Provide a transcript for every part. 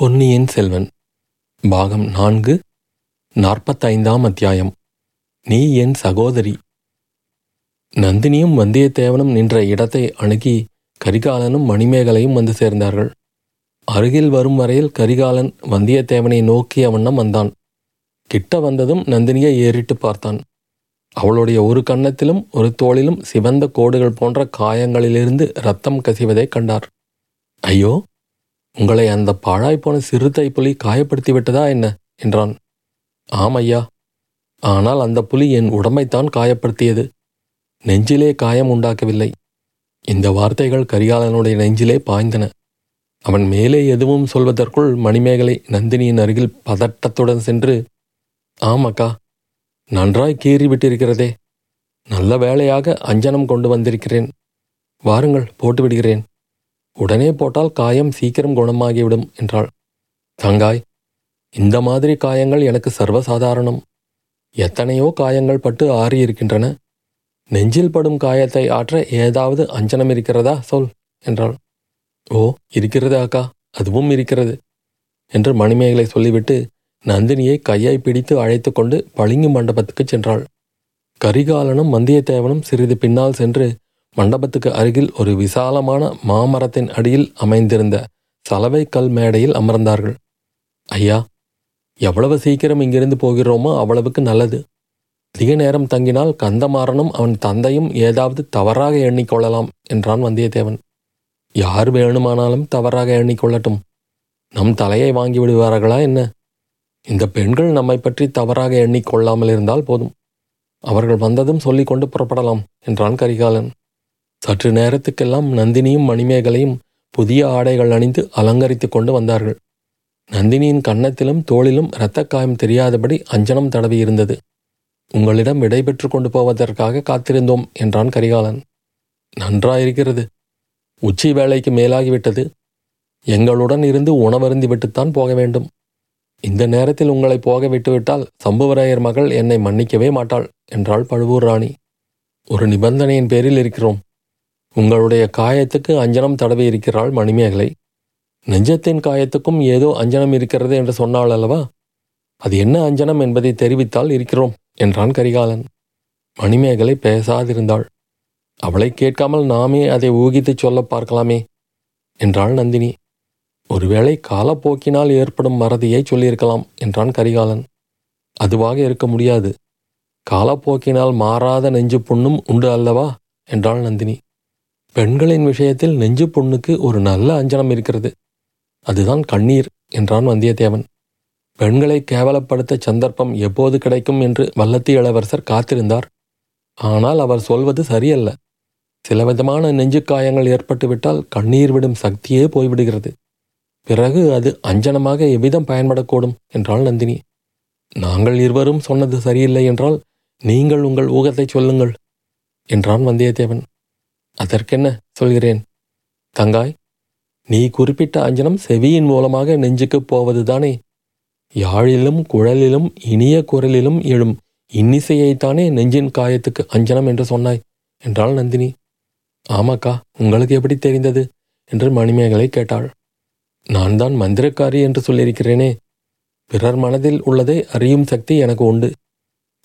பொன்னியின் செல்வன் பாகம் நான்கு நாற்பத்தைந்தாம் அத்தியாயம். நீ என் சகோதரி. நந்தினியும் வந்தியத்தேவனும் நின்ற இடத்தை அணுகி கரிகாலனும் மணிமேகலையும் வந்து சேர்ந்தார்கள். அருகில் வரும் வரையில் கரிகாலன் வந்தியத்தேவனை நோக்கிய வண்ணம் வந்தான். கிட்ட வந்ததும் நந்தினியை ஏறிட்டு பார்த்தான். அவளுடைய ஒரு கன்னத்திலும் ஒரு தோளிலும் சிவந்த கோடுகள் போன்ற காயங்களிலிருந்து ரத்தம் கசிவதைக் கண்டார். ஐயோ உங்களை அந்த பாழாய்ப்போன சிறுத்தை புலி காயப்படுத்தி விட்டதா என்ன? என்றான். ஆம் ஐயா. ஆனால் அந்த புலி என் உடம்பைத்தான் காயப்படுத்தியது. நெஞ்சிலே காயம் உண்டாக்கவில்லை. இந்த வார்த்தைகள் கரிகாலனுடைய நெஞ்சிலே பாய்ந்தன. அவன் மேலே எதுவும் சொல்வதற்குள் மணிமேகலை நந்தினியின் அருகில் பதட்டத்துடன் சென்று ஆம் அக்கா. நன்றாய் கீறி விட்டிருக்கிறதே நல்ல வேளையாக அஞ்சனம் கொண்டு வந்திருக்கிறேன். வாருங்கள் போட்டு விடுகிறேன் உடனே போட்டால் காயம் சீக்கிரம் குணமாகிவிடும் என்றாள். தங்காய் இந்த மாதிரி காயங்கள் எனக்கு சர்வசாதாரணம். எத்தனையோ காயங்கள் பட்டு ஆறியிருக்கின்றன. நெஞ்சில் படும் காயத்தை ஆற்ற ஏதாவது அஞ்சனம் இருக்கிறதா சொல் என்றாள். ஓ இருக்கிறது அக்கா அதுவும் இருக்கிறது என்று மணிமேகலை சொல்லிவிட்டு நந்தினியை கையை பிடித்து அழைத்து கொண்டு பளிங்கு மண்டபத்துக்குச் சென்றாள். கரிகாலனும் வந்தியத்தேவனும் சிறிது பின்னால் சென்று மண்டபத்துக்கு அருகில் ஒரு விசாலமான மாமரத்தின் அடியில் அமைந்திருந்த சலவை கல் மேடையில் அமர்ந்தார்கள். ஐயா எவ்வளவு சீக்கிரம் இங்கிருந்து போகிறோமோ அவ்வளவுக்கு நல்லது. அதிக நேரம் தங்கினால் கந்தமாறனும் அவன் தந்தையும் ஏதாவது தவறாக எண்ணிக்கொள்ளலாம் என்றான் வந்தியத்தேவன். யார் வேணுமானாலும் தவறாக எண்ணிக்கொள்ளட்டும். நம் தலையை வாங்கி விடுவார்களா என்ன? இந்த பெண்கள் நம்மை பற்றி தவறாக எண்ணிக்கொள்ளாமல் இருந்தால் போதும். அவர்கள் வந்ததும் சொல்லிக்கொண்டு புறப்படலாம் என்றான் கரிகாலன். சற்று நேரத்துக்கெல்லாம் நந்தினியும் மணிமேகலையும் புதிய ஆடைகள் அணிந்து அலங்கரித்து கொண்டு வந்தார்கள். நந்தினியின் கன்னத்திலும் தோளிலும் இரத்தக்காயம் தெரியாதபடி அஞ்சனம் தடவி இருந்தது உங்களிடம் விடைபெற்று கொண்டு போவதற்காக காத்திருந்தோம் என்றான் கரிகாலன். நன்றாயிருக்கிறது. உச்சி வேலைக்கு மேலாகிவிட்டது. எங்களுடன் இருந்து உணவருந்தி விட்டுத்தான் போக வேண்டும். இந்த நேரத்தில் உங்களை போக விட்டுவிட்டால் சம்புவராயர் மகள் என்னை மன்னிக்கவே மாட்டாள் என்றாள் பழுவூர் ராணி. ஒரு நிபந்தனையின் பேரில் இருக்கிறோம். உங்களுடைய காயத்துக்கு அஞ்சனம் தடவி இருக்கிறாள் மணிமேகலை. நெஞ்சத்தின் காயத்துக்கும் ஏதோ அஞ்சனம் இருக்கிறது என்று சொன்னாள் அல்லவா? அது என்ன அஞ்சனம் என்பதை தெரிவித்தால் இருக்கிறோம் என்றான் கரிகாலன். மணிமேகலை பேசாதிருந்தாள். அவளை கேட்காமல் நாமே அதை ஊகித்துச் சொல்ல பார்க்கலாமே என்றாள் நந்தினி. ஒருவேளை காலப்போக்கினால் ஏற்படும் மறதியை சொல்லியிருக்கலாம் என்றான் கரிகாலன். அதுவாக இருக்க முடியாது. காலப்போக்கினால் மாறாத நெஞ்சு புண்ணும் உண்டு அல்லவா என்றாள் நந்தினி. பெண்களின் விஷயத்தில் நெஞ்சு பொண்ணுக்கு ஒரு நல்ல அஞ்சனம் இருக்கிறது. அதுதான் கண்ணீர் என்றான் வந்தியத்தேவன். பெண்களை கேவலப்படுத்த சந்தர்ப்பம் எப்போது கிடைக்கும் என்று வல்லத்தி இளவரசர் காத்திருந்தார். ஆனால் அவர் சொல்வது சரியல்ல. சில விதமான நெஞ்சு காயங்கள் ஏற்பட்டுவிட்டால் கண்ணீர் விடும் சக்தியே போய்விடுகிறது. பிறகு அது அஞ்சனமாக எவ்விதம் பயன்படக்கூடும் என்றாள் நந்தினி. நாங்கள் இருவரும் சொன்னது சரியில்லை என்றால் நீங்கள் உங்கள் ஊகத்தை சொல்லுங்கள் என்றான் வந்தியத்தேவன். அதற்கென்ன சொல்கிறேன்? தங்காய் நீ குறிப்பிட்ட அஞ்சனம் செவியின் மூலமாக நெஞ்சுக்கு போவதுதானே? யாழிலும் குழலிலும் இனிய குரலிலும் எழும் இன்னிசையைத்தானே நெஞ்சின் காயத்துக்கு அஞ்சனம் என்று சொன்னாய்? என்றாள் நந்தினி. ஆமாக்கா உங்களுக்கு எப்படி தெரிந்தது? என்று மணிமேகலை கேட்டாள். நான் தான் மந்திரக்காரி என்று சொல்லியிருக்கிறேனே. பிறர் மனதில் உள்ளதை அறியும் சக்தி எனக்கு உண்டு.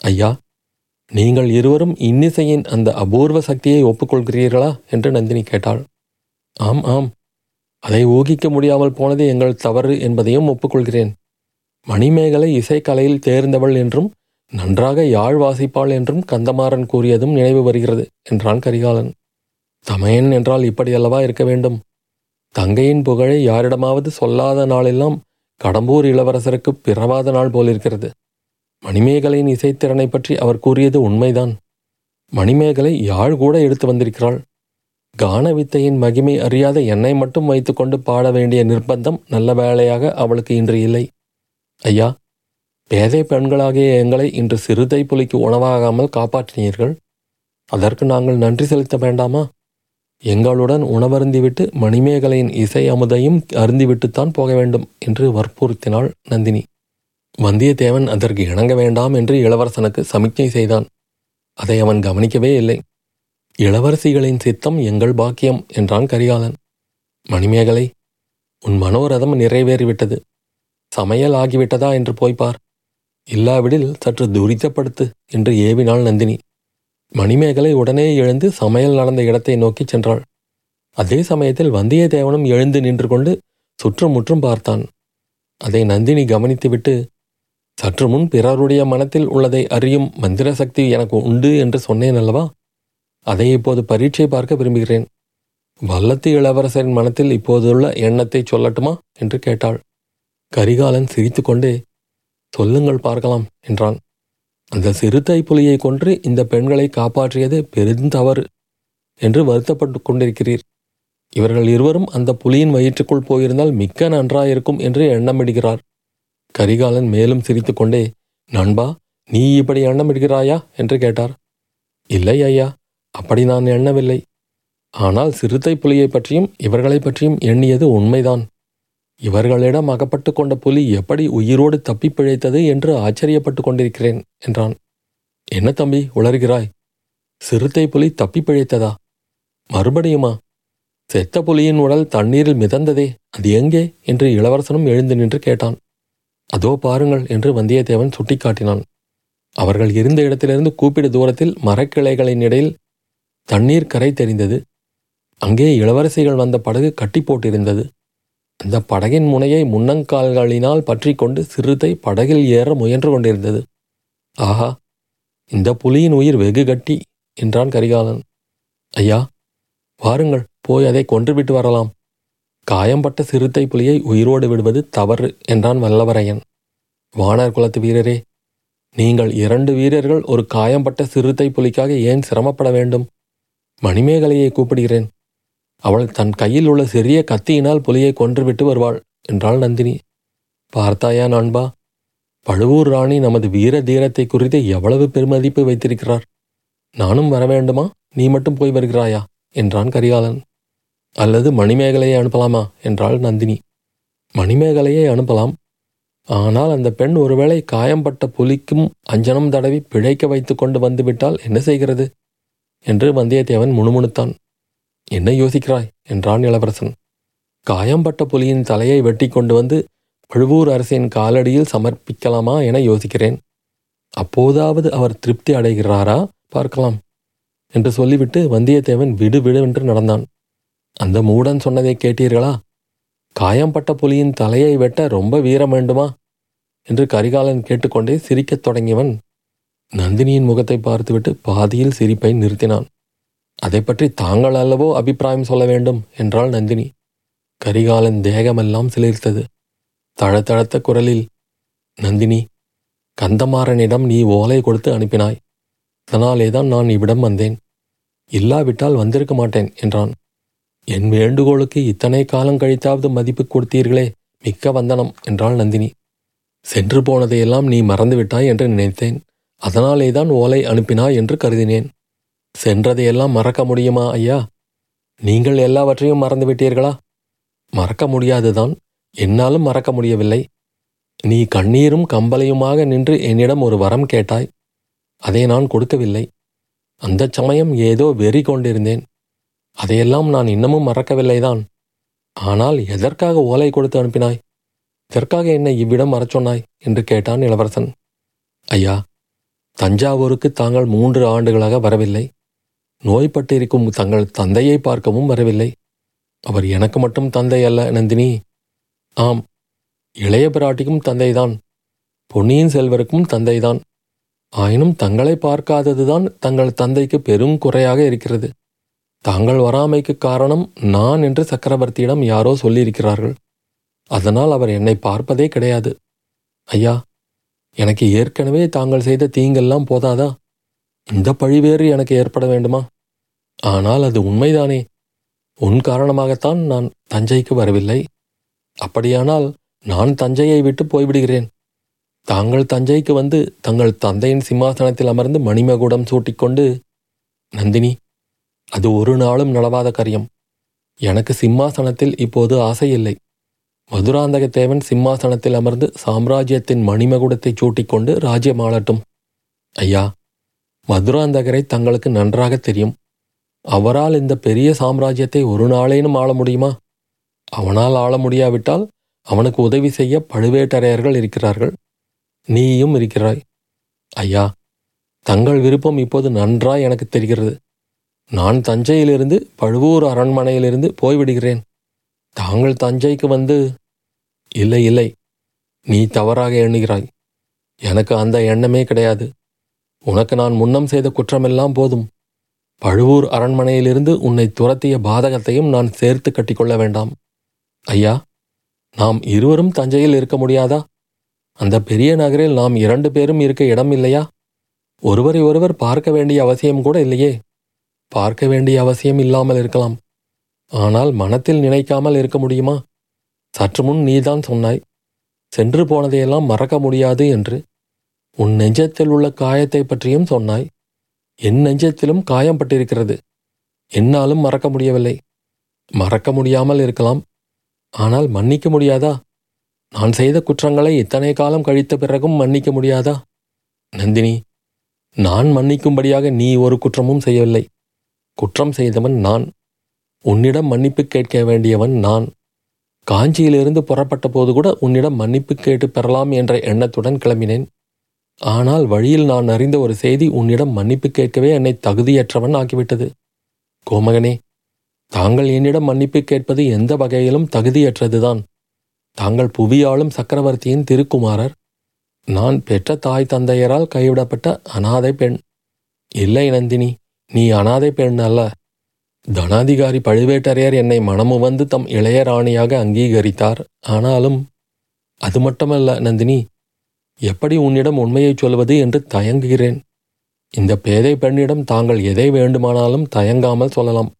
ஐயா நீங்கள் இருவரும் இன்னிசையின் அந்த அபூர்வ சக்தியை ஒப்புக்கொள்கிறீர்களா? என்று நந்தினி கேட்டாள். ஆம் ஆம். அதை ஊகிக்க முடியாமல் போனது எங்கள் தவறு என்பதையும் ஒப்புக்கொள்கிறேன். மணிமேகலை இசைக்கலையில் தேர்ந்தவள் என்றும் நன்றாக யாழ் வாசிப்பாள் என்றும் கந்தமாறன் கூறியதும் நினைவு வருகிறது என்றான் கரிகாலன். தமையன் என்றால் இப்படியல்லவா இருக்க வேண்டும்? தங்கையின் புகழை யாரிடமாவது சொல்லாத நாளெல்லாம் கடம்பூர் இளவரசருக்கு பிறவாத நாள் போலிருக்கிறது. மணிமேகலையின் இசைத்திறனை பற்றி அவர் கூறியது உண்மைதான். மணிமேகலை யாழ் கூட எடுத்து வந்திருக்கிறாள். கான வித்தையின் மகிமை அறியாத என்னை மட்டும் வைத்துக்கொண்டு பாட வேண்டிய நிர்பந்தம் நல்ல வேளையாக அவளுக்கு இன்று இல்லை. ஐயா பேதை பெண்களாகிய எங்களை இன்று சிறுதை புலிக்கு உணவாகாமல் காப்பாற்றினீர்கள். அதற்கு நாங்கள் நன்றி செலுத்த வேண்டாமா? எங்களுடன் உணவருந்திவிட்டு மணிமேகலையின் இசை அமுதையும் அருந்திவிட்டுத்தான் போக வேண்டும் என்று வற்புறுத்தினாள் நந்தினி. வந்தியத்தேவன் அதற்கு இணங்க வேண்டாம் என்று இளவரசனுக்கு சமிக்ஞை செய்தான். அதை அவன் கவனிக்கவே இல்லை. இளவரசிகளின் சித்தம் எங்கள் பாக்கியம் என்றான் கரிகாலன். மணிமேகலை உன் மனோரதம் நிறைவேறிவிட்டது. சமையல் ஆகிவிட்டதா என்று போய் பார். இல்லாவிடில் சற்று துரிதப்படுத்து என்று ஏவினாள் நந்தினி. மணிமேகலை உடனே எழுந்து சமையல் நடந்த இடத்தை நோக்கிச் சென்றாள். அதே சமயத்தில் வந்தியத்தேவனும் எழுந்து நின்று கொண்டு சுற்றுமுற்றும் பார்த்தான். அதை நந்தினி கவனித்துவிட்டு சற்று முன் பிறருடைய மனத்தில் உள்ளதை அறியும் மந்திர சக்தி எனக்கு உண்டு என்று சொன்னேன் அல்லவா? அதை இப்போது பரீட்சை பார்க்க விரும்புகிறேன். வல்லத்து இளவரசரின் மனத்தில் இப்போதுள்ள எண்ணத்தை சொல்லட்டுமா? என்று கேட்டாள். கரிகாலன் சிரித்துக்கொண்டே சொல்லுங்கள் பார்க்கலாம் என்றான். அந்த சிறுத்தை புலியை கொன்று இந்த பெண்களை காப்பாற்றியது பெருந்தவறு என்று வருத்தப்பட்டு கொண்டிருக்கிறீர். இவர்கள் இருவரும் அந்த புலியின் வயிற்றுக்குள் போயிருந்தால் மிக்க நன்றாயிருக்கும் என்று எண்ணமிடுகிறார். கரிகாலன் மேலும் சிரித்துக்கொண்டே நண்பா நீ இப்படி எண்ணமிடுகிறாயா என்று கேட்டார். இல்லை ஐயா அப்படி நான் எண்ணவில்லை. ஆனால் சிறுத்தை புலியை பற்றியும் இவர்களை பற்றியும் எண்ணியது உண்மைதான். இவர்களிடம் அகப்பட்டு கொண்ட புலி எப்படி உயிரோடு தப்பி பிழைத்தது என்று ஆச்சரியப்பட்டு கொண்டிருக்கிறேன் என்றான். என்ன தம்பி உளறுகிறாய்? சிறுத்தை புலி தப்பி பிழைத்ததா? மறுபடியுமா? செத்த புலியின் உடல் தண்ணீரில் மிதந்ததே அது எங்கே? என்று இளவரசனும் எழுந்து நின்று கேட்டான். அதோ பாருங்கள் என்று வந்தியத்தேவன் சுட்டிக்காட்டினான். அவர்கள் இருந்த இடத்திலிருந்து கூப்பிடு தூரத்தில் மரக்கிளைகளின் இடையில் தண்ணீர் கரை தெரிந்தது. அங்கே இளவரசிகள் வந்த படகு கட்டி போட்டிருந்தது. அந்த படகின் முனையை முன்னங்கால்களினால் பற்றி கொண்டு சிறுத்தை படகில் ஏற முயன்று கொண்டிருந்தது. ஆஹா இந்த புலியின் உயிர் வெகு கட்டி என்றான் கரிகாலன். ஐயா வாருங்கள் போய் அதை கொன்றுவிட்டு வரலாம். காயம்பட்ட சிறுத்தை புலியை உயிரோடு விடுவது தவறு என்றான் வல்லவரையன். வானர் குலத்து வீரரே நீங்கள் இரண்டு வீரர்கள் ஒரு காயம்பட்ட சிறுத்தை புலிக்காக ஏன் சிரமப்பட வேண்டும்? மணிமேகலையை கூப்பிடுகிறேன். அவள் தன் கையில் உள்ள சிறிய கத்தியினால் புலியை கொன்றுவிட்டு வருவாள் என்றாள் நந்தினி. பார்த்தாயா நண்பா பழுவூர் ராணி நமது வீர தீரத்தை குறித்து எவ்வளவு பெருமதிப்பு வைத்திருக்கிறார்? நானும் வர வேண்டுமா? நீ மட்டும் போய் வருகிறாயா? என்றான் கரிகாலன். அல்லது மணிமேகலையை அனுப்பலாமா? என்றாள் நந்தினி. மணிமேகலையை அனுப்பலாம். ஆனால் அந்த பெண் ஒருவேளை காயம்பட்ட புலிக்கும் அஞ்சனம் தடவி பிழைக்க வைத்து கொண்டு வந்துவிட்டால் என்ன செய்கிறது? என்று வந்தியத்தேவன் முணுமுணுத்தான். என்ன யோசிக்கிறாய்? என்றான் இளவரசன். காயம்பட்ட புலியின் தலையை வெட்டி கொண்டு வந்து பழுவூர் அரசின் காலடியில் சமர்ப்பிக்கலாமா என யோசிக்கிறேன். அப்போதாவது அவர் திருப்தி அடைகிறாரா? பார்க்கலாம். என்று சொல்லிவிட்டு வந்தியத்தேவன் விடுவிடுவென்று நடந்தான். அந்த மூடன் சொன்னதை கேட்டீர்களா? காயம்பட்ட புலியின் தலையை வெட்ட ரொம்ப வீரம் வேண்டுமா? என்று கரிகாலன் கேட்டுக்கொண்டே சிரிக்கத் தொடங்கியவன் நந்தினியின் முகத்தை பார்த்துவிட்டு பாதியில் சிரிப்பை நிறுத்தினான். அதை பற்றி தாங்கள் அல்லவோ அபிப்பிராயம் சொல்ல வேண்டும் என்றாள் நந்தினி. கரிகாலன் தேகமெல்லாம் சிலிர்த்தது. தழத்தழத்த குரலில் நந்தினி கந்தமாறனிடம் நீ ஓலை கொடுத்து அனுப்பினாய். அதனாலேதான் நான் இவ்விடம் வந்தேன். இல்லாவிட்டால் வந்திருக்க மாட்டேன் என்றான். என் வேண்டுகோளுக்கு இத்தனை காலம் கழித்தாவது மதிப்பு கொடுத்தீர்களே மிக்க வந்தனம் என்றாள் நந்தினி. சென்று போனதையெல்லாம் நீ மறந்துவிட்டாய் என்று நினைத்தேன் அதனாலேதான் ஓலை அனுப்பினாய் என்று கருதினேன். சென்றதையெல்லாம் மறக்க முடியுமா ஐயா? நீங்கள் எல்லாவற்றையும் மறந்துவிட்டீர்களா? மறக்க முடியாதுதான் என்னாலும் மறக்க முடியவில்லை. நீ கண்ணீரும் கம்பலையுமாக நின்று என்னிடம் ஒரு வரம் கேட்டாய் அதை நான் கொடுக்கவில்லை. அந்த சமயம் ஏதோ வெறி கொண்டிருந்தேன். அதையெல்லாம் நான் இன்னமும் மறக்கவில்லைதான். ஆனால் எதற்காக ஓலை கொடுத்து அனுப்பினாய்? எதற்காக என்னை இவ்விடம் மறச்சொன்னாய் என்று கேட்டான் இளவரசன். ஐயா தஞ்சாவூருக்கு தாங்கள் மூன்று ஆண்டுகளாக வரவில்லை. நோய்பட்டிருக்கும் தங்கள் தந்தையை பார்க்கவும் வரவில்லை. அவர் எனக்கு மட்டும் தந்தை அல்ல நந்தினி. ஆம் இளைய பிராட்டிக்கும் தந்தைதான். பொன்னியின் செல்வருக்கும் தந்தைதான். ஆயினும் தங்களை பார்க்காததுதான் தங்கள் தந்தைக்கு பெரும் குறையாக இருக்கிறது. தாங்கள் வராமைக்கு காரணம் நான் என்று சக்கரவர்த்தியிடம் யாரோ சொல்லியிருக்கிறார்கள். அதனால் அவர் என்னை பார்ப்பதே கிடையாது. ஐயா எனக்கு ஏற்கனவே தாங்கள் செய்த தீங்கெல்லாம் போதாதா? இந்த பழிவேறு எனக்கு ஏற்பட வேண்டுமா? ஆனால் அது உண்மைதானே. உன் காரணமாகத்தான் நான் தஞ்சைக்கு வரவில்லை. அப்படியானால் நான் தஞ்சையை விட்டு போய்விடுகிறேன். தாங்கள் தஞ்சைக்கு வந்து தங்கள் தந்தையின் சிம்மாசனத்தில் அமர்ந்து மணிமகுடம் சூட்டிக்கொண்டு நந்தினி அது ஒரு நாளும் நடவாத காரியம். எனக்கு சிம்மாசனத்தில் இப்போது ஆசை இல்லை. மதுராந்தக தேவன் சிம்மாசனத்தில் அமர்ந்து சாம்ராஜ்யத்தின் மணிமகுடத்தை சூட்டிக்கொண்டு ராஜ்யம் ஆளட்டும். ஐயா மதுராந்தகரை தங்களுக்கு நன்றாக தெரியும். அவரால் இந்த பெரிய சாம்ராஜ்யத்தை ஒரு நாளேனும் ஆள முடியுமா? அவனால் ஆள முடியாவிட்டால் அவனுக்கு உதவி செய்ய பழுவேட்டரையர்கள் இருக்கிறார்கள். நீயும் இருக்கிறாய். ஐயா தங்கள் விருப்பம் இப்போது நன்றாய் எனக்கு தெரிகிறது. நான் தஞ்சையிலிருந்து பழுவூர் அரண்மனையிலிருந்து போய்விடுகிறேன். தாங்கள் தஞ்சைக்கு வந்து இல்லை இல்லை நீ தவறாக எண்ணுகிறாய். எனக்கு அந்த எண்ணமே கிடையாது. உனக்கு நான் முன்னம் செய்த குற்றமெல்லாம் போதும். பழுவூர் அரண்மனையிலிருந்து உன்னை துரத்திய பாதகத்தையும் நான் சேர்த்து கட்டிக்கொள்ள வேண்டாம். ஐயா நாம் இருவரும் தஞ்சையில் இருக்க முடியாதா? அந்த பெரிய நகரில் நாம் இரண்டு பேரும் இருக்க இடம் இல்லையா? ஒருவரை ஒருவர் பார்க்க வேண்டிய அவசியம் கூட இல்லையே. பார்க்க வேண்டிய அவசியம் இல்லாமல் இருக்கலாம். ஆனால் மனத்தில் நினைக்காமல் இருக்க முடியுமா? சற்று முன் நீதான் சொன்னாய். சென்று போனதையெல்லாம் மறக்க முடியாது என்று. உன் நெஞ்சத்தில் உள்ள காயத்தை பற்றியும் சொன்னாய். என் நெஞ்சத்திலும் காயம் பட்டிருக்கிறது. என்னாலும் மறக்க முடியவில்லை. மறக்க முடியாமல் இருக்கலாம். ஆனால் மன்னிக்க முடியாதா? நான் செய்த குற்றங்களை இத்தனை காலம் கழித்த பிறகும் மன்னிக்க முடியாதா? நந்தினி நான் மன்னிக்கும்படியாக நீ ஒரு குற்றமும் செய்யவில்லை. குற்றம் செய்தவன் நான். உன்னிடம் மன்னிப்பு கேட்க வேண்டியவன் நான். காஞ்சியிலிருந்து புறப்பட்ட போது கூட உன்னிடம் மன்னிப்பு கேட்டு பெறலாம் என்ற எண்ணத்துடன் கிளம்பினேன். ஆனால் வழியில் நான் அறிந்த ஒரு செய்தி உன்னிடம் மன்னிப்பு கேட்கவே என்னை தகுதியற்றவன் ஆக்கிவிட்டது. கோமகனே தாங்கள் என்னிடம் மன்னிப்பு கேட்பது எந்த வகையிலும் தகுதியற்றதுதான். தாங்கள் புவியாளும் சக்கரவர்த்தியின் திருக்குமாரர். நான் பெற்ற தாய் தந்தையரால் கைவிடப்பட்ட அனாதை பெண். இல்லை நந்தினி நீ அனாதை பெண் அல்ல தனாதிகாரி பழுவேட்டரையர் என்னை மனமு வந்து தம் இளையராணியாக அங்கீகரித்தார். ஆனாலும் அது மட்டுமல்ல நந்தினி எப்படி உன்னிடம் உண்மையை சொல்வது என்று தயங்குகிறேன். இந்த பேதை பெண்ணிடம் தாங்கள் எதை வேண்டுமானாலும் தயங்காமல் சொல்லலாம்.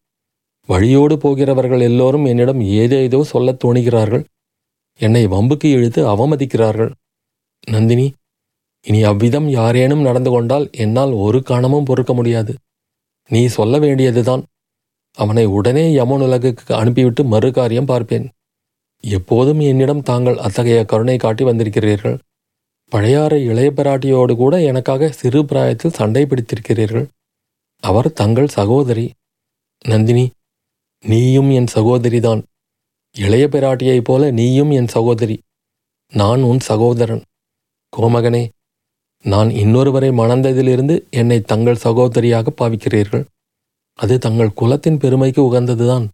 வழியோடு போகிறவர்கள் எல்லோரும் என்னிடம் ஏதேதோ சொல்லத் தோணுகிறார்கள். என்னை வம்புக்கு இழுத்து அவமதிக்கிறார்கள். நந்தினி இனி அவ்விதம் யாரேனும் நடந்து கொண்டால் என்னால் ஒரு கணமும் பொறுக்க முடியாது. நீ சொல்ல வேண்டியதுதான். அவனை உடனே யமுனுலகுக்கு அனுப்பிவிட்டு மறு காரியம் பார்ப்பேன். எப்போதும் என்னிடம் தாங்கள் அத்தகைய கருணை காட்டி வந்திருக்கிறீர்கள். பழையாறை இளைய பிராட்டியோடு கூட எனக்காக சிறு பிராயத்தில் சண்டை பிடித்திருக்கிறீர்கள். அவர் தங்கள் சகோதரி. நந்தினி நீயும் என் சகோதரிதான். இளைய பிராட்டியைப் போல நீயும் என் சகோதரி. நான் உன் சகோதரன். கோமகனே நான் இன்னொருவரை மணந்ததிலிருந்து என்னை தங்கள் சகோதரியாக பாவிக்கிறீர்கள். அது தங்கள் குலத்தின் பெருமைக்கு உகந்ததுதான்.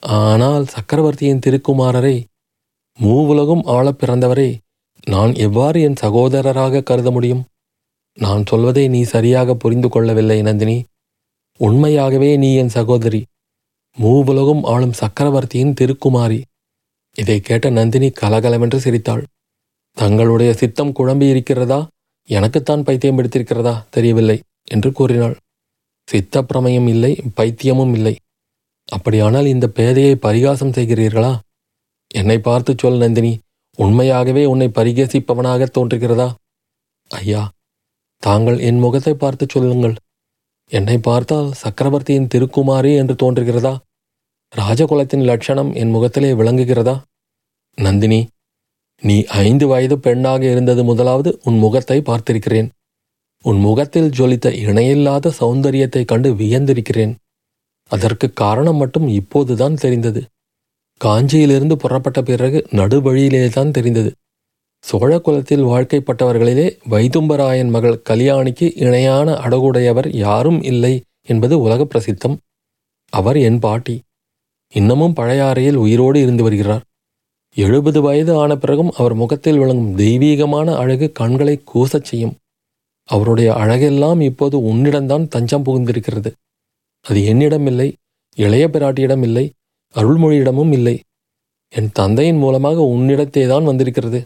ஆனால் சக்கரவர்த்தியின் திருக்குமாரரை மூவுலகும் ஆளப் பிறந்தவரை நான் எவ்வாறு என் சகோதரராக கருத முடியும்? நான் சொல்வதை நீ சரியாக புரிந்து கொள்ளவில்லை நந்தினி. உண்மையாகவே நீ என் சகோதரி மூவுலகும் ஆளும் சக்கரவர்த்தியின் திருக்குமாரி. இதை கேட்ட நந்தினி கலகலவென்று சிரித்தாள். தங்களுடைய சித்தம் குழம்பி இருக்கிறதா எனக்குத்தான் பைத்தியம் பிடித்திருக்கிறதா தெரியவில்லை என்று கூறினாள். சித்த பிரமயம் இல்லை பைத்தியமும் இல்லை. அப்படியானால் இந்த பேதையை பரிகாசம் செய்கிறீர்களா? என்னை பார்த்து சொல் நந்தினி உண்மையாகவே உன்னை பரிகசிப்பவனாக தோன்றுகிறதா? ஐயா தாங்கள் என் முகத்தை பார்த்து சொல்லுங்கள். என்னை பார்த்தால் சக்கரவர்த்தியின் திருக்குமாரி என்று தோன்றுகிறதா? ராஜகுலத்தின் லட்சணம் என் முகத்திலே விளங்குகிறதா? நந்தினி நீ ஐந்து வயது பெண்ணாக இருந்தது முதலாவது உன் முகத்தை பார்த்திருக்கிறேன். உன் முகத்தில் ஜொலித்த இணையில்லாத சௌந்தரியத்தைக் கண்டு வியந்திருக்கிறேன். அதற்கு காரணம் மட்டும் இப்போதுதான் தெரிந்தது. காஞ்சியிலிருந்து புறப்பட்ட பிறகு நடுவழியிலேதான் தெரிந்தது. சோழ குலத்தில் வாழ்க்கைப்பட்டவர்களிலே வைதும்பராயன் மகள் கல்யாணிக்கு இணையான அடகுடையவர் யாரும் இல்லை என்பது உலக பிரசித்தம். அவர் என் பாட்டி. இன்னமும் பழையாறையில் உயிரோடு இருந்து வருகிறார். எழுபது வயது ஆன பிறகும் அவர் முகத்தில் விளங்கும் தெய்வீகமான அழகு கண்களை கூசச் செய்யும். அவருடைய அழகெல்லாம் இப்போது உன்னிடம்தான் தஞ்சம் புகுந்திருக்கிறது. அது என்னிடம் இல்லை இளைய பிராட்டியிடம் இல்லை அருள்மொழியிடமும் இல்லை. என் தந்தையின் மூலமாக உன்னிடத்தே தான் வந்திருக்கிறது.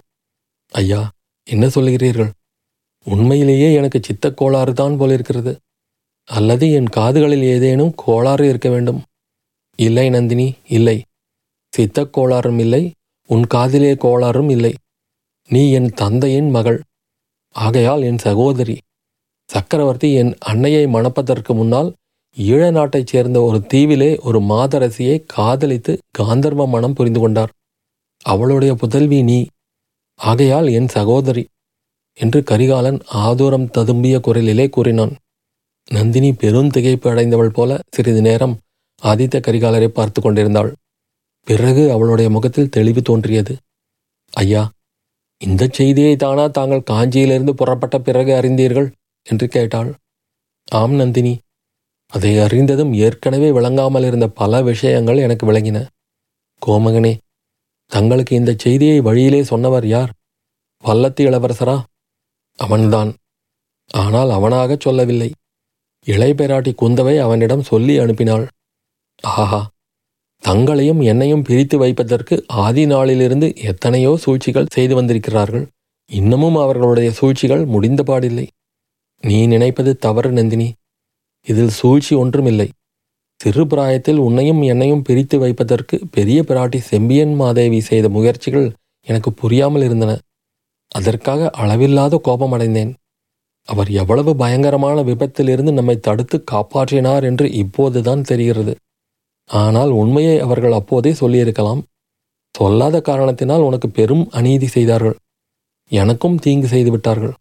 ஐயா என்ன சொல்கிறீர்கள் உண்மையிலேயே எனக்கு சித்தக் கோளாறு தான் போலிருக்கிறது. அல்லது என் காதுகளில் ஏதேனும் கோளாறு இருக்க வேண்டும்? இல்லை நந்தினி இல்லை. சித்தக் கோளாறும் இல்லை உன் காதிலே கோளாறும் இல்லை. நீ என் தந்தையின் மகள். ஆகையால் என் சகோதரி சக்கரவர்த்தி என் அன்னையை மணப்பதற்கு முன்னால் ஈழ நாட்டைச் சேர்ந்த ஒரு தீவிலே ஒரு மாதரசியை காதலித்து காந்தர்வ மனம் புரிந்து கொண்டார். அவளுடைய புதல்வி நீ. ஆகையால் என் சகோதரி என்று கரிகாலன் ஆதூரம் ததும்பிய குரலிலே கூறினான். நந்தினி பெருந்திகைப்பு அடைந்தவள் போல சிறிது நேரம் ஆதித்த கரிகாலரை பார்த்து கொண்டிருந்தாள். பிறகு அவளுடைய முகத்தில் தெளிவு தோன்றியது. ஐயா இந்த செய்தியை தானா தாங்கள் காஞ்சியிலிருந்து புறப்பட்ட பிறகு அறிந்தீர்கள்? என்று கேட்டாள். ஆம் நந்தினி. அதை அறிந்ததும் ஏற்கனவே விளங்காமல் இருந்த பல விஷயங்கள் எனக்கு விளங்கின. கோமகனே தங்களுக்கு இந்த செய்தியை வழியிலே சொன்னவர் யார்? வல்லத்து இளவரசரா? அவன்தான். ஆனால் அவனாகச் சொல்லவில்லை. இளையபெராட்டி குந்தவை அவனிடம் சொல்லி அனுப்பினாள். ஆஹா! தங்களையும் என்னையும் பிரித்து வைப்பதற்கு ஆதி நாளிலிருந்து எத்தனையோ சூழ்ச்சிகள் செய்து வந்திருக்கிறார்கள். இன்னமும் அவர்களுடைய சூழ்ச்சிகள் முடிந்தபாடில்லை நீ நினைப்பது தவறு நந்தினி. இதில் சூழ்ச்சி ஒன்றுமில்லை. சிறு பிராயத்தில் உன்னையும் என்னையும் பிரித்து வைப்பதற்கு பெரிய பிராட்டி செம்பியன் மாதேவி செய்த முயற்சிகள் எனக்கு புரியாமல் இருந்தன. அதற்காக அளவில்லாத கோபம் அடைந்தேன் அவர் எவ்வளவு பயங்கரமான விபத்திலிருந்து நம்மை தடுத்து காப்பாற்றினார் என்று இப்போதுதான் தெரிகிறது. ஆனால் உண்மையை அவர்கள் அப்போதே சொல்லியிருக்கலாம். சொல்லாத காரணத்தினால் உனக்கு பெரும் அநீதி செய்தார்கள். எனக்கும் தீங்கு செய்து விட்டார்கள்.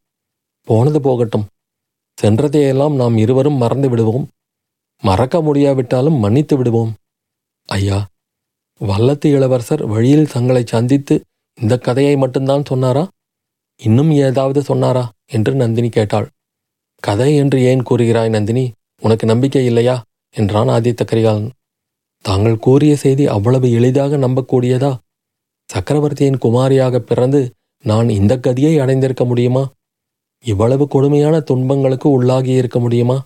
போனது போகட்டும். சென்றதையெல்லாம் நாம் இருவரும் மறந்து விடுவோம். மறக்க முடியாவிட்டாலும் மன்னித்து விடுவோம். ஐயா வல்லத்து இளவரசர் வழியில் தங்களை சந்தித்து இந்த கதையை மட்டும்தான் சொன்னாரா? இன்னும் ஏதாவது சொன்னாரா? என்று நந்தினி கேட்டாள். கதை என்று ஏன் கூறுகிறாய் நந்தினி? உனக்கு நம்பிக்கை இல்லையா? என்றான் ஆதித்த கரிகாலன். தாங்கள் கூறிய செய்தி அவ்வளவு எளிதாக நம்பக்கூடியதா? சக்கரவர்த்தியின் குமாரியாக பிறந்து நான் இந்த கதியை அடைந்திருக்க முடியுமா? இவ்வளவு கொடுமையான துன்பங்களுக்கு உள்ளாகி இருக்க முடியுமா?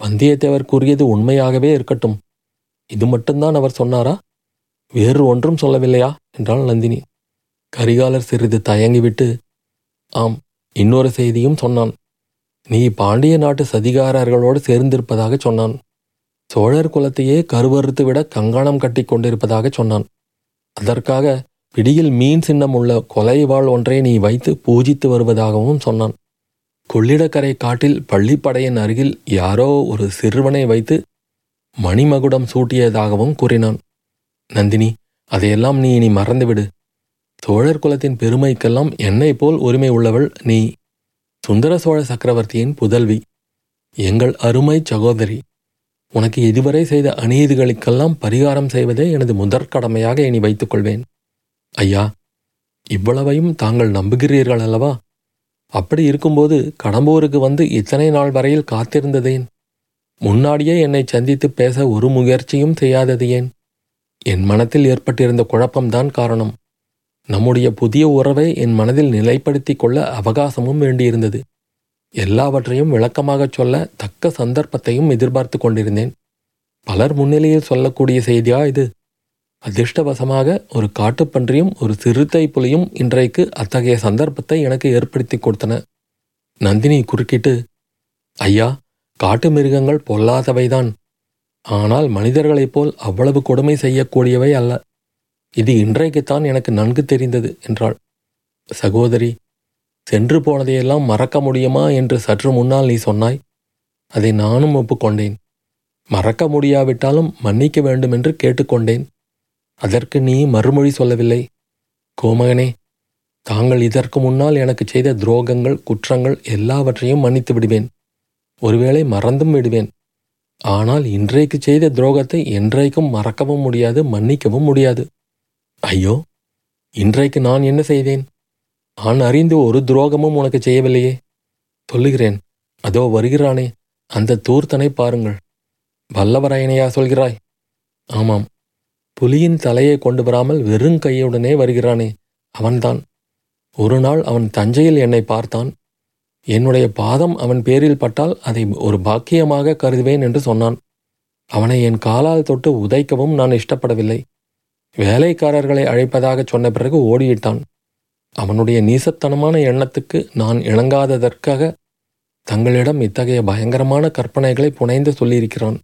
வந்தியத்தேவர் கூறியது உண்மையாகவே இருக்கட்டும். இது மட்டும்தான் அவர் சொன்னாரா? வேறு ஒன்றும் சொல்லவில்லையா? என்றாள் நந்தினி. கரிகாலர் சிறிது தயங்கிவிட்டு ஆம் இன்னொரு செய்தியும் சொன்னான். நீ பாண்டிய நாட்டு சதிகாரர்களோடு சேர்ந்திருப்பதாக சொன்னான். சோழர் குலத்தையே கருவறுத்து விட கங்காணம் கட்டி கொண்டிருப்பதாக சொன்னான். அதற்காக பிடியில் மீன் சின்னம் உள்ள கொலை வாழ் ஒன்றை நீ வைத்து பூஜித்து வருவதாகவும் சொன்னான். கொள்ளிடக்கரை காட்டில் பள்ளிப்படையின் அருகில் யாரோ ஒரு சிறுவனை வைத்து மணிமகுடம் சூட்டியதாகவும் கூறினான். நந்தினி அதையெல்லாம் நீ இனி மறந்துவிடு. சோழர் குலத்தின் பெருமைக்கெல்லாம் என்னை போல் உரிமை உள்ளவள் நீ. சுந்தர சோழ சக்கரவர்த்தியின் புதல்வி. எங்கள் அருமை சகோதரி. உனக்கு இதுவரை செய்த அநீதிகளுக்கெல்லாம் பரிகாரம் செய்வதே எனது முதற் கடமையாக இனி வைத்துக் கொள்வேன். ஐயா இவ்வளவையும் தாங்கள் நம்புகிறீர்கள் அல்லவா? அப்படி இருக்கும்போது கடம்பூருக்கு வந்து இத்தனை நாள் வரையில் காத்திருந்ததேன்? முன்னாடியே என்னை சந்தித்து பேச ஒரு முயற்சியும் செய்யாதது ஏன்? என் மனத்தில் ஏற்பட்டிருந்த குழப்பம்தான் காரணம். நம்முடைய புதிய உறவை என் மனதில் நிலைப்படுத்திக் கொள்ள அவகாசமும் வேண்டியிருந்தது. எல்லாவற்றையும் விளக்கமாகச் சொல்ல தக்க சந்தர்ப்பத்தையும் எதிர்பார்த்து கொண்டிருந்தேன். பலர் முன்னிலையில் சொல்லக்கூடிய செய்தியா இது? அதிர்ஷ்டவசமாக ஒரு காட்டுப்பன்றியும் ஒரு சிறுத்தை புலியும் இன்றைக்கு அத்தகைய சந்தர்ப்பத்தை எனக்கு ஏற்படுத்தி கொடுத்தன. நந்தினி குறுக்கிட்டு ஐயா காட்டு மிருகங்கள் பொல்லாதவைதான். ஆனால் மனிதர்களைப் போல் அவ்வளவு கொடுமை செய்யக்கூடியவை அல்ல. இது இன்றைக்குத்தான் எனக்கு நன்கு தெரிந்தது என்றாள். சகோதரி சென்று போனதையெல்லாம் மறக்க முடியுமா என்று சற்று முன்னால் நீ சொன்னாய். அதை நானும் ஒப்புக்கொண்டேன். மறக்க முடியாவிட்டாலும் மன்னிக்க வேண்டும் என்று கேட்டுக்கொண்டேன். அதற்கு நீ மறுமொழி சொல்லவில்லை. கோமகனே தாங்கள் இதற்கு முன்னால் எனக்கு செய்த துரோகங்கள் குற்றங்கள் எல்லாவற்றையும் மன்னித்து விடுவேன். ஒருவேளை மறந்தும் விடுவேன். ஆனால் இன்றைக்கு செய்த துரோகத்தை என்றைக்கும் மறக்கவும் முடியாது மன்னிக்கவும் முடியாது. ஐயோ இன்றைக்கு நான் என்ன செய்தேன்? நான் அறிந்து ஒரு துரோகமும் உனக்கு செய்யவில்லையே? சொல்லுகிறேன். அதோ வருகிறானே. அந்த தூர்த்தனை பாருங்கள். வல்லவராயனையா சொல்கிறாய்? ஆமாம். புலியின் தலையை கொண்டு வராமல் வெறும் கையுடனே வருகிறானே. அவன்தான். ஒரு நாள் அவன் தஞ்சையில் என்னை பார்த்தான். என்னுடைய பாதம் அவன் பேரில் பட்டால் அதை ஒரு பாக்கியமாக கருதுவேன் என்று சொன்னான். அவனை என் காலால் தொட்டு உதைக்கவும் நான் இஷ்டப்படவில்லை. வேலைக்காரர்களை அழைப்பதாகச் சொன்ன பிறகு ஓடிவிட்டான். அவனுடைய நீசத்தனமான எண்ணத்துக்கு நான் இணங்காததற்காக தங்களிடம் இத்தகைய பயங்கரமான கற்பனைகளை புனைந்து சொல்லியிருக்கிறான்.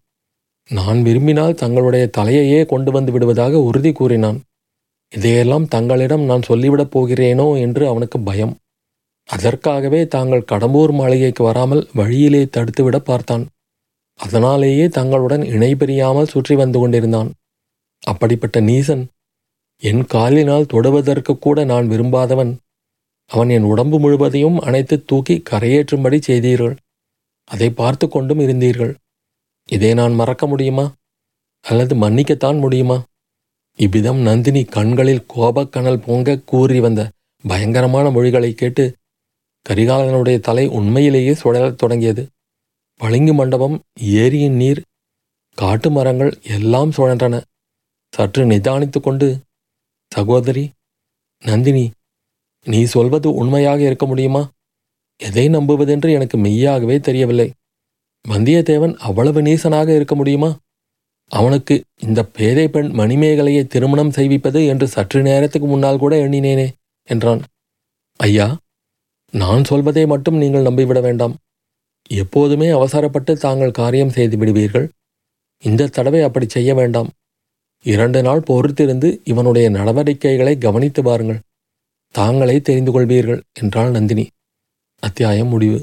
நான் விரும்பினால் தங்களுடைய தலையையே கொண்டு வந்து விடுவதாக உறுதி கூறினான். இதையெல்லாம் தங்களிடம் நான் சொல்லிவிடப் போகிறேனோ என்று அவனுக்கு பயம். அதற்காகவே தாங்கள் கடம்பூர் மாளிகைக்கு வராமல் வழியிலே தடுத்துவிட பார்த்தான். அதனாலேயே தங்களுடன் இணைபெறியாமல் சுற்றி வந்து கொண்டிருந்தான். அப்படிப்பட்ட நீசன் என் காலினால் தொடுவதற்கு கூட நான் விரும்பாதவன். அவன் என் உடம்பு முழுவதையும் அணைத்து தூக்கி கரையேற்றும்படி செய்தீர்கள். அதை பார்த்து கொண்டும் இருந்தீர்கள். இதை நான் மறக்க முடியுமா? அல்லது மன்னிக்கத்தான் முடியுமா? இவ்விதம் நந்தினி கண்களில் கோபக்கனல் பொங்க கூறி வந்த பயங்கரமான மொழிகளை கேட்டு கரிகாலனுடைய தலை உண்மையிலேயே சுழலத் தொடங்கியது. பளிங்கு மண்டபம் ஏரியின் நீர் காட்டு மரங்கள் எல்லாம் சுழன்றன. சற்று நிதானித்து கொண்டு சகோதரி நந்தினி நீ சொல்வது உண்மையாக இருக்க முடியுமா? எதை நம்புவதென்று எனக்கு மெய்யாகவே தெரியவில்லை. வந்தியத்தேவன் அவ்வளவு நீசனாக இருக்க முடியுமா? அவனுக்கு இந்த பேதை பெண் மணிமேகலையை திருமணம் செய்விப்பது என்று சற்று நேரத்துக்கு முன்னால் கூட எண்ணினேனே என்றான். ஐயா நான் சொல்வதை மட்டும் நீங்கள் நம்பிவிட வேண்டாம். எப்போதுமே அவசரப்பட்டு தாங்கள் காரியம் செய்து விடுவீர்கள். இந்த தடவை அப்படி செய்ய வேண்டாம். இரண்டு நாள் பொறுத்திருந்து இவனுடைய நடவடிக்கைகளை கவனித்து பாருங்கள். தாங்களே தெரிந்து கொள்வீர்கள் என்றாள் நந்தினி. அத்தியாயம் முடிவு.